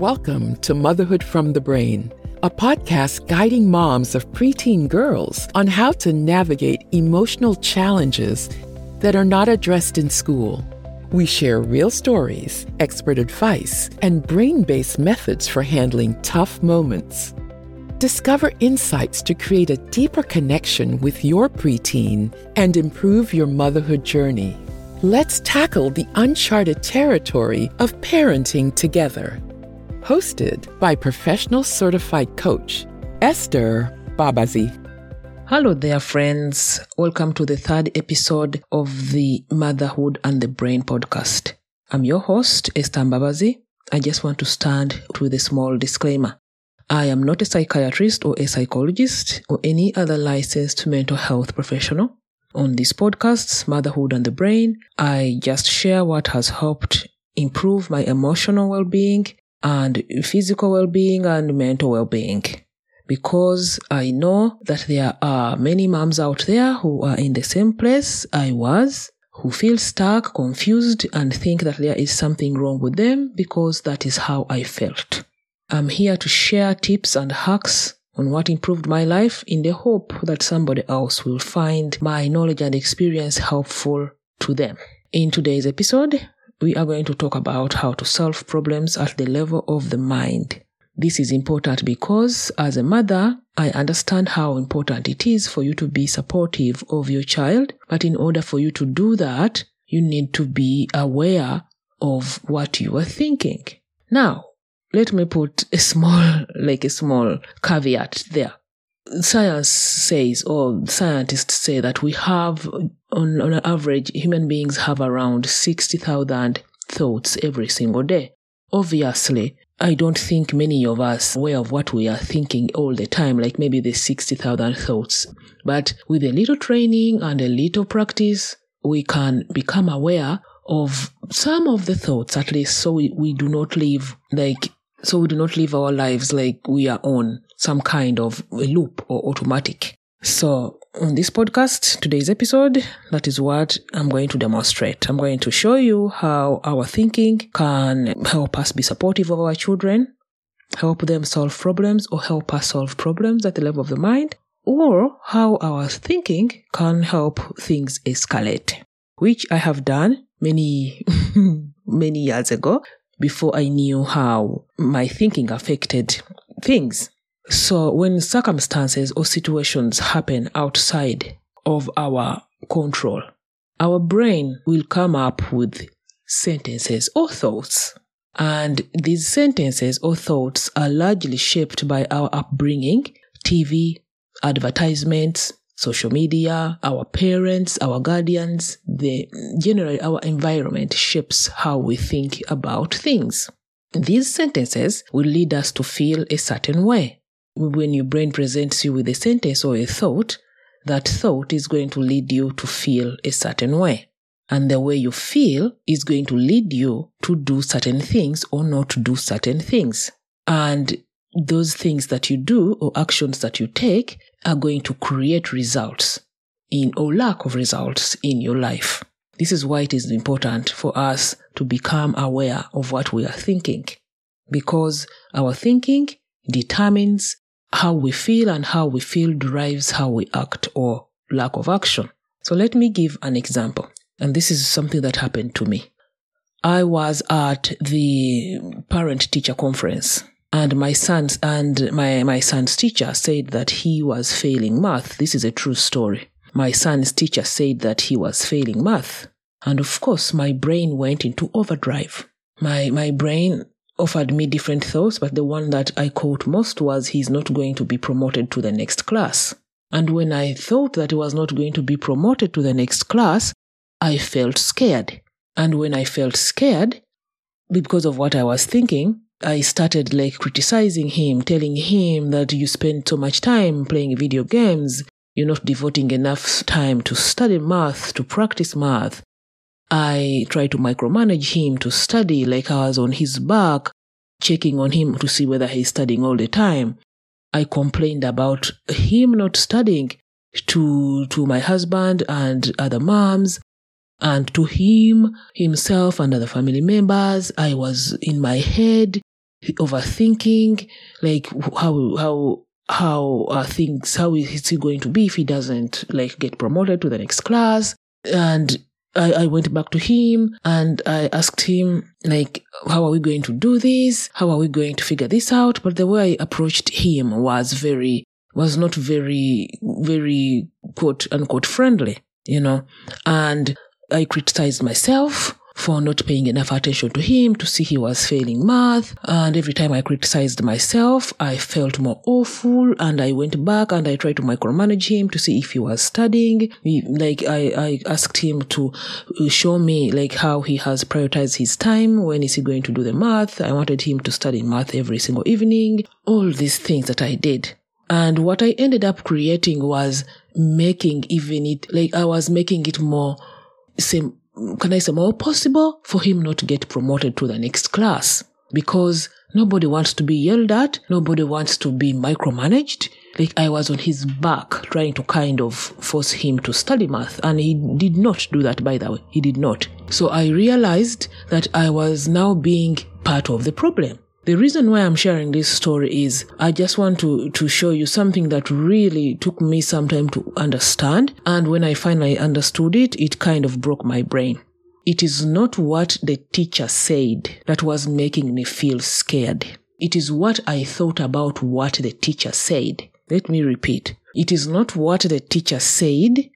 Welcome to Motherhood from the Brain, a podcast guiding moms of preteen girls on how to navigate emotional challenges that are not addressed in school. We share real stories, expert advice, and brain based methods for handling tough moments. Discover insights to create a deeper connection with your preteen and improve your motherhood journey. Let's tackle the uncharted territory of parenting together. Hosted by professional certified coach Esther Babazi. Hello there, friends. Welcome to the third episode of the Motherhood and the Brain podcast. I'm your host, Esther Babazi. I just want to start with a small disclaimer. I am not a psychiatrist or a psychologist or any other licensed mental health professional. On this podcast, Motherhood and the Brain, I just share what has helped improve my emotional well being and physical well being and mental well being. Because I know that there are many moms out there who are in the same place I was, who feel stuck, confused, and think that there is something wrong with them because that is how I felt. I'm here to share tips and hacks on what improved my life in the hope that somebody else will find my knowledge and experience helpful to them. In today's episode, we are going to talk about how to solve problems at the level of the mind. This is important because as a mother, I understand how important it is for you to be supportive of your child. But in order for you to do that, you need to be aware of what you are thinking. Now, let me put a small, like a small caveat there. Science says, or scientists say that we have, on, on average, human beings have around 60,000 thoughts every single day. Obviously, I don't think many of us are aware of what we are thinking all the time, like maybe the 60,000 thoughts. But with a little training and a little practice, we can become aware of some of the thoughts, at least so we, we do not live like so we do not live our lives like we are on some kind of a loop or automatic. So, on this podcast, today's episode, that is what I'm going to demonstrate. I'm going to show you how our thinking can help us be supportive of our children, help them solve problems, or help us solve problems at the level of the mind, or how our thinking can help things escalate, which I have done many, many years ago before I knew how my thinking affected things. So when circumstances or situations happen outside of our control, our brain will come up with sentences or thoughts. And these sentences or thoughts are largely shaped by our upbringing, TV, advertisements, social media, our parents, our guardians, the generally our environment shapes how we think about things. These sentences will lead us to feel a certain way. When your brain presents you with a sentence or a thought, that thought is going to lead you to feel a certain way. And the way you feel is going to lead you to do certain things or not do certain things. And those things that you do or actions that you take are going to create results in or lack of results in your life. This is why it is important for us to become aware of what we are thinking because our thinking determines how we feel and how we feel drives how we act or lack of action. So let me give an example. And this is something that happened to me. I was at the parent teacher conference and my son's and my, my son's teacher said that he was failing math. This is a true story. My son's teacher said that he was failing math. And of course, my brain went into overdrive. My, my brain offered me different thoughts, but the one that I caught most was he's not going to be promoted to the next class. And when I thought that he was not going to be promoted to the next class, I felt scared. And when I felt scared, because of what I was thinking, I started like criticizing him, telling him that you spend so much time playing video games, you're not devoting enough time to study math, to practice math. I tried to micromanage him to study like I was on his back, checking on him to see whether he's studying all the time. I complained about him not studying to, to my husband and other moms and to him, himself and other family members. I was in my head overthinking, like how, how, how are things, how is he going to be if he doesn't like get promoted to the next class? And I, I went back to him and I asked him, like, how are we going to do this? How are we going to figure this out? But the way I approached him was very, was not very, very quote unquote friendly, you know, and I criticized myself for not paying enough attention to him to see he was failing math. And every time I criticized myself, I felt more awful and I went back and I tried to micromanage him to see if he was studying. like I, I asked him to uh, show me like how he has prioritized his time. When is he going to do the math? I wanted him to study math every single evening. All these things that I did. And what I ended up creating was making even it, like I was making it more, same, can I say more possible for him not to get promoted to the next class? Because nobody wants to be yelled at. Nobody wants to be micromanaged. Like I was on his back trying to kind of force him to study math. And he did not do that, by the way. He did not. So I realized that I was now being part of the problem. The reason why I'm sharing this story is I just want to, to show you something that really took me some time to understand. And when I finally understood it, it kind of broke my brain. It is not what the teacher said that was making me feel scared. It is what I thought about what the teacher said. Let me repeat. It is not what the teacher said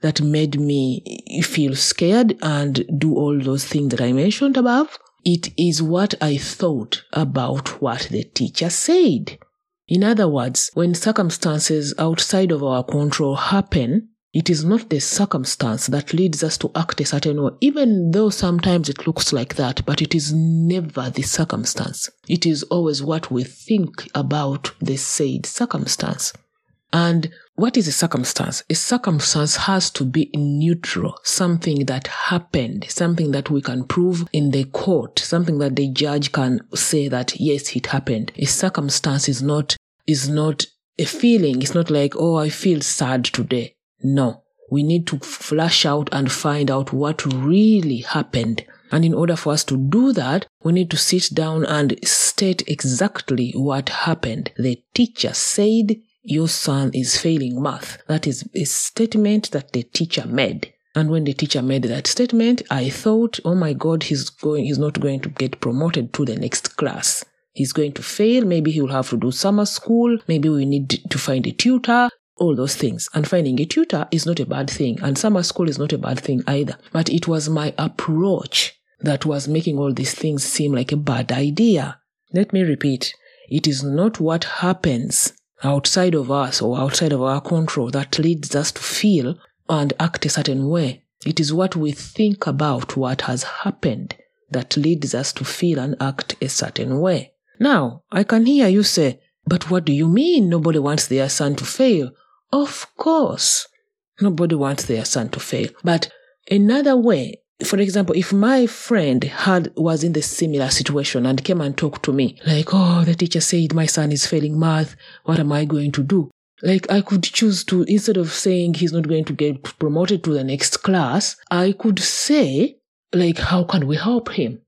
that made me feel scared and do all those things that I mentioned above. It is what I thought about what the teacher said. In other words, when circumstances outside of our control happen, it is not the circumstance that leads us to act a certain way, even though sometimes it looks like that, but it is never the circumstance. It is always what we think about the said circumstance. And what is a circumstance? A circumstance has to be neutral, something that happened, something that we can prove in the court, something that the judge can say that yes, it happened. A circumstance is not, is not a feeling. It's not like, oh, I feel sad today. No, we need to flash out and find out what really happened. And in order for us to do that, we need to sit down and state exactly what happened. The teacher said your son is failing math. That is a statement that the teacher made. And when the teacher made that statement, I thought, oh my God, he's going, he's not going to get promoted to the next class. He's going to fail. Maybe he will have to do summer school. Maybe we need to find a tutor. All those things. And finding a tutor is not a bad thing. And summer school is not a bad thing either. But it was my approach that was making all these things seem like a bad idea. Let me repeat. It is not what happens outside of us or outside of our control that leads us to feel and act a certain way. It is what we think about what has happened that leads us to feel and act a certain way. Now, I can hear you say, but what do you mean nobody wants their son to fail? Of course, nobody wants their son to fail. But another way for example, if my friend had was in the similar situation and came and talked to me, like, oh, the teacher said my son is failing math, what am I going to do? Like, I could choose to, instead of saying he's not going to get promoted to the next class, I could say, like, how can we help him?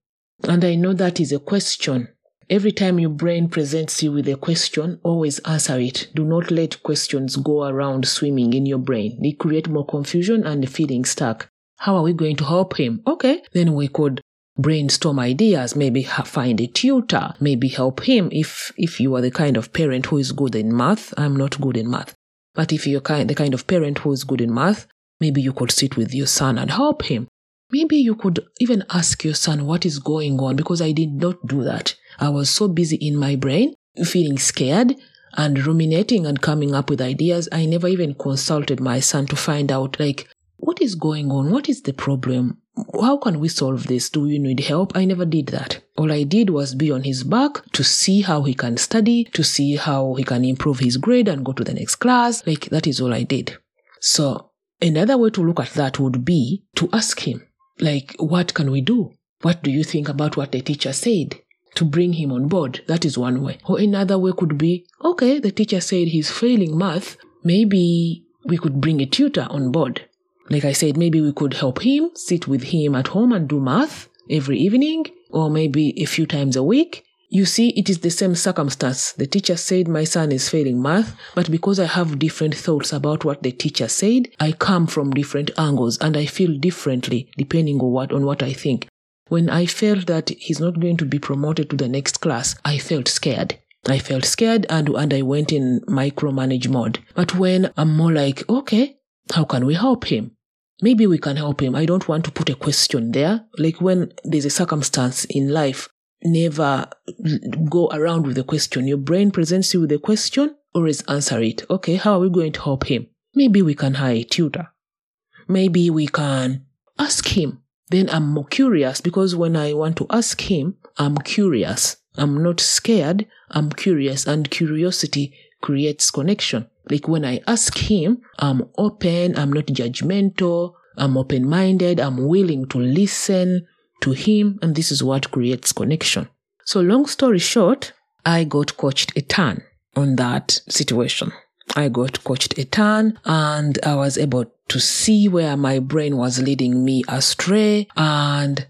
And I know that is a question. Every time your brain presents you with a question, always answer it. Do not let questions go around swimming in your brain. They create more confusion and feeling stuck. How are we going to help him? Okay, then we could brainstorm ideas, maybe find a tutor, maybe help him if, if you are the kind of parent who is good in math. I'm not good in math. But if you're kind, the kind of parent who is good in math, maybe you could sit with your son and help him. Maybe you could even ask your son what is going on because I did not do that. I was so busy in my brain, feeling scared and ruminating and coming up with ideas. I never even consulted my son to find out like what is going on? What is the problem? How can we solve this? Do you need help? I never did that. All I did was be on his back to see how he can study, to see how he can improve his grade and go to the next class. Like that is all I did. So another way to look at that would be to ask him, like, what can we do? What do you think about what the teacher said? To bring him on board. That is one way. Or another way could be, okay, the teacher said he's failing math. Maybe we could bring a tutor on board like I said, maybe we could help him, sit with him at home and do math every evening, or maybe a few times a week. You see, it is the same circumstance. The teacher said my son is failing math, but because I have different thoughts about what the teacher said, I come from different angles and I feel differently depending on what on what I think. When I felt that he's not going to be promoted to the next class, I felt scared. I felt scared and, and I went in micromanage mode. But when I'm more like, okay, how can we help him? Maybe we can help him. I don't want to put a question there. Like when there's a circumstance in life, never go around with the question. Your brain presents you with a question, always answer it. Okay, how are we going to help him? Maybe we can hire a tutor. Maybe we can ask him. Then I'm more curious because when I want to ask him, I'm curious. I'm not scared. I'm curious and curiosity creates connection. Like when I ask him, I'm open. I'm not judgmental. I'm open minded. I'm willing to listen to him. And this is what creates connection. So long story short, I got coached a ton on that situation. I got coached a ton and I was able to see where my brain was leading me astray and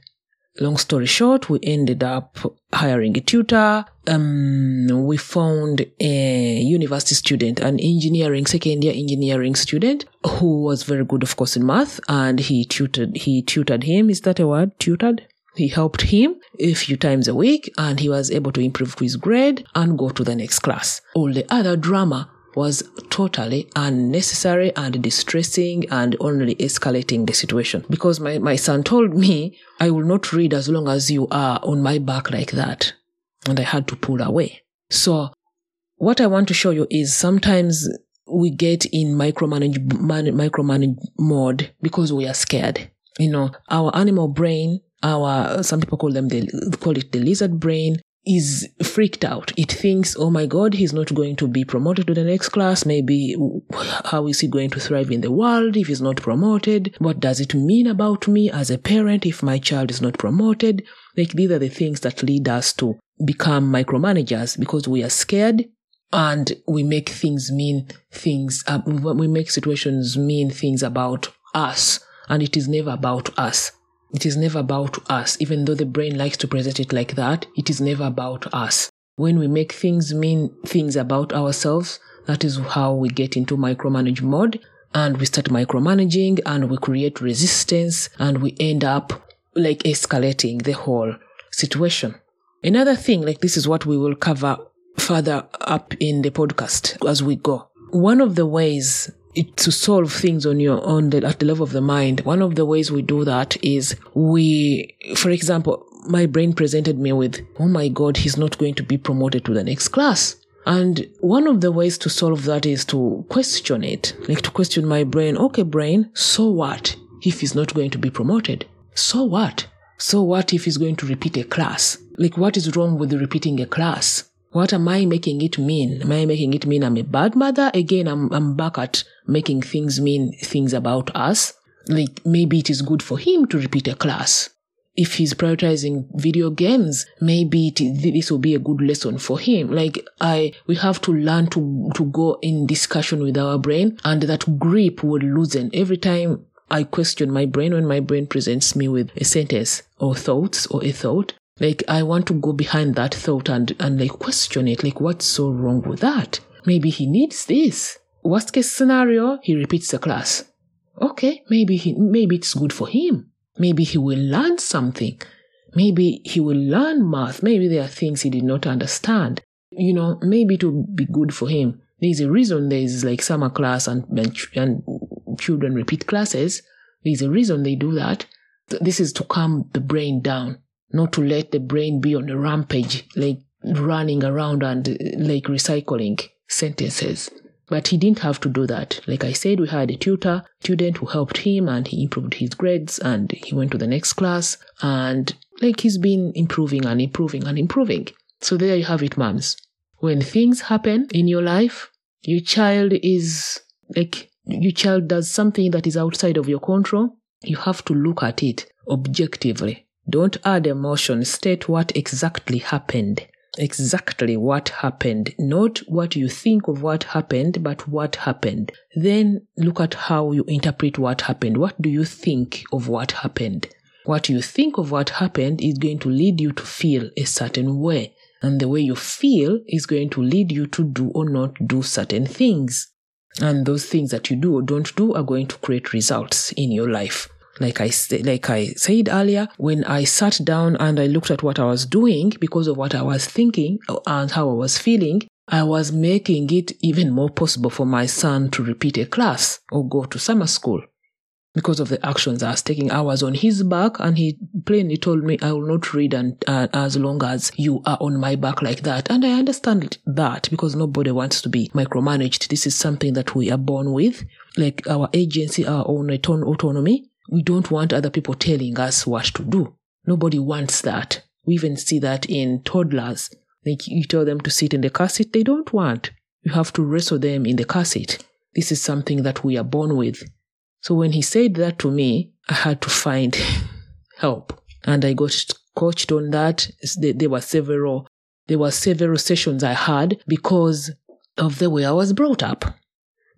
long story short, we ended up hiring a tutor. Um, we found a university student, an engineering, second year engineering student who was very good, of course, in math and he tutored, he tutored him. Is that a word? Tutored? He helped him a few times a week and he was able to improve his grade and go to the next class. All the other drama was totally unnecessary and distressing and only escalating the situation. Because my, my son told me, I will not read as long as you are on my back like that. And I had to pull away. So what I want to show you is sometimes we get in micromanage, man, micromanage mode because we are scared. You know, our animal brain, our, some people call them the, call it the lizard brain, is freaked out. It thinks, oh my God, he's not going to be promoted to the next class. Maybe how is he going to thrive in the world if he's not promoted? What does it mean about me as a parent if my child is not promoted? Like these are the things that lead us to become micromanagers because we are scared and we make things mean things, uh, we make situations mean things about us and it is never about us. It is never about us, even though the brain likes to present it like that. It is never about us. When we make things mean things about ourselves, that is how we get into micromanage mode and we start micromanaging and we create resistance and we end up like escalating the whole situation. Another thing, like this is what we will cover further up in the podcast as we go. One of the ways to solve things on your the at the level of the mind. One of the ways we do that is we for example my brain presented me with oh my god he's not going to be promoted to the next class. And one of the ways to solve that is to question it. Like to question my brain okay brain so what if he's not going to be promoted? So what? So what if he's going to repeat a class? Like what is wrong with repeating a class what am I making it mean? Am I making it mean I'm a bad mother? Again, I'm, I'm back at making things mean things about us. Like maybe it is good for him to repeat a class. If he's prioritizing video games, maybe it, this will be a good lesson for him. Like I, we have to learn to, to go in discussion with our brain and that grip will loosen every time I question my brain when my brain presents me with a sentence or thoughts or a thought. Like I want to go behind that thought and, and like question it. Like what's so wrong with that? Maybe he needs this. Worst case scenario, he repeats the class. Okay, maybe he, maybe it's good for him. Maybe he will learn something. Maybe he will learn math. Maybe there are things he did not understand. You know, maybe it will be good for him. There's a reason there's like summer class and, and, and children repeat classes. There's a reason they do that. This is to calm the brain down, not to let the brain be on a rampage, like running around and uh, like recycling sentences. But he didn't have to do that. Like I said, we had a tutor, student who helped him and he improved his grades and he went to the next class and like he's been improving and improving and improving. So there you have it, moms. When things happen in your life, your child is like, your child does something that is outside of your control. You have to look at it objectively. Don't add emotion. State what exactly happened exactly what happened, not what you think of what happened, but what happened. Then look at how you interpret what happened. What do you think of what happened? What you think of what happened is going to lead you to feel a certain way. And the way you feel is going to lead you to do or not do certain things. And those things that you do or don't do are going to create results in your life. Like I, like I said earlier, when I sat down and I looked at what I was doing because of what I was thinking and how I was feeling, I was making it even more possible for my son to repeat a class or go to summer school because of the actions I was taking. I was on his back and he plainly told me, I will not read and, uh, as long as you are on my back like that. And I understand that because nobody wants to be micromanaged. This is something that we are born with, like our agency, our own autonomy. We don't want other people telling us what to do. Nobody wants that. We even see that in toddlers. Like you tell them to sit in the car seat, they don't want. You have to wrestle them in the car seat. This is something that we are born with. So when he said that to me, I had to find help. And I got coached on that. There were several, there were several sessions I had because of the way I was brought up.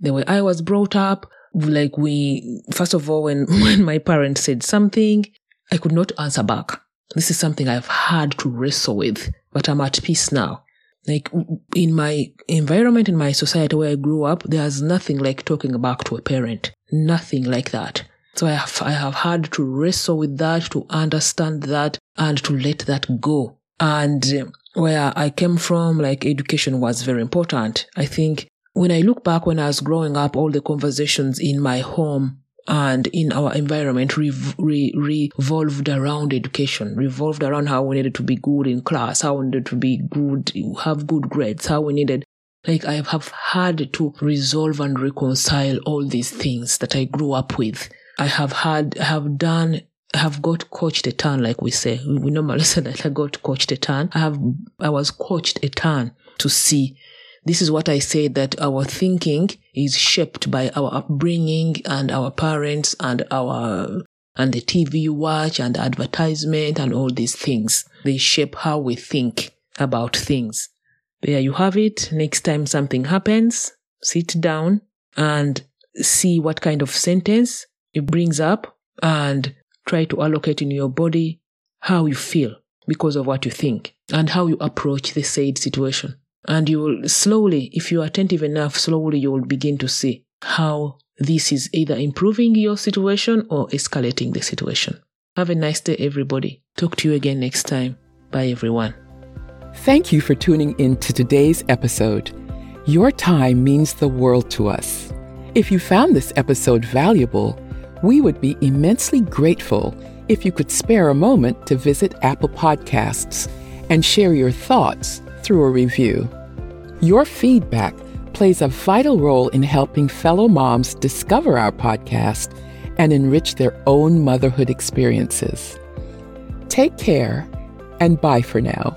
The way I was brought up, like we, first of all, when, when my parents said something, I could not answer back. This is something I've had to wrestle with, but I'm at peace now. Like in my environment, in my society where I grew up, there's nothing like talking back to a parent. Nothing like that. So I have, I have had to wrestle with that, to understand that, and to let that go. And where I came from, like education was very important. I think when I look back when I was growing up, all the conversations in my home and in our environment re- revolved around education, revolved around how we needed to be good in class, how we needed to be good, have good grades, how we needed, like I have had to resolve and reconcile all these things that I grew up with. I have had, have done have got coached a ton, like we say. We normally say that I got coached a ton. I have, I was coached a ton to see this is what I said that our thinking is shaped by our upbringing and our parents and our and the TV you watch and advertisement and all these things. They shape how we think about things. There you have it. Next time something happens, sit down and see what kind of sentence it brings up and try to allocate in your body how you feel because of what you think and how you approach the said situation. And you will slowly, if you are attentive enough, slowly you will begin to see how this is either improving your situation or escalating the situation. Have a nice day, everybody. Talk to you again next time. Bye, everyone. Thank you for tuning in to today's episode. Your time means the world to us. If you found this episode valuable, we would be immensely grateful if you could spare a moment to visit Apple Podcasts and share your thoughts through a review. Your feedback plays a vital role in helping fellow moms discover our podcast and enrich their own motherhood experiences. Take care and bye for now.